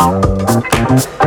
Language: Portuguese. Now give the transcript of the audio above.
Música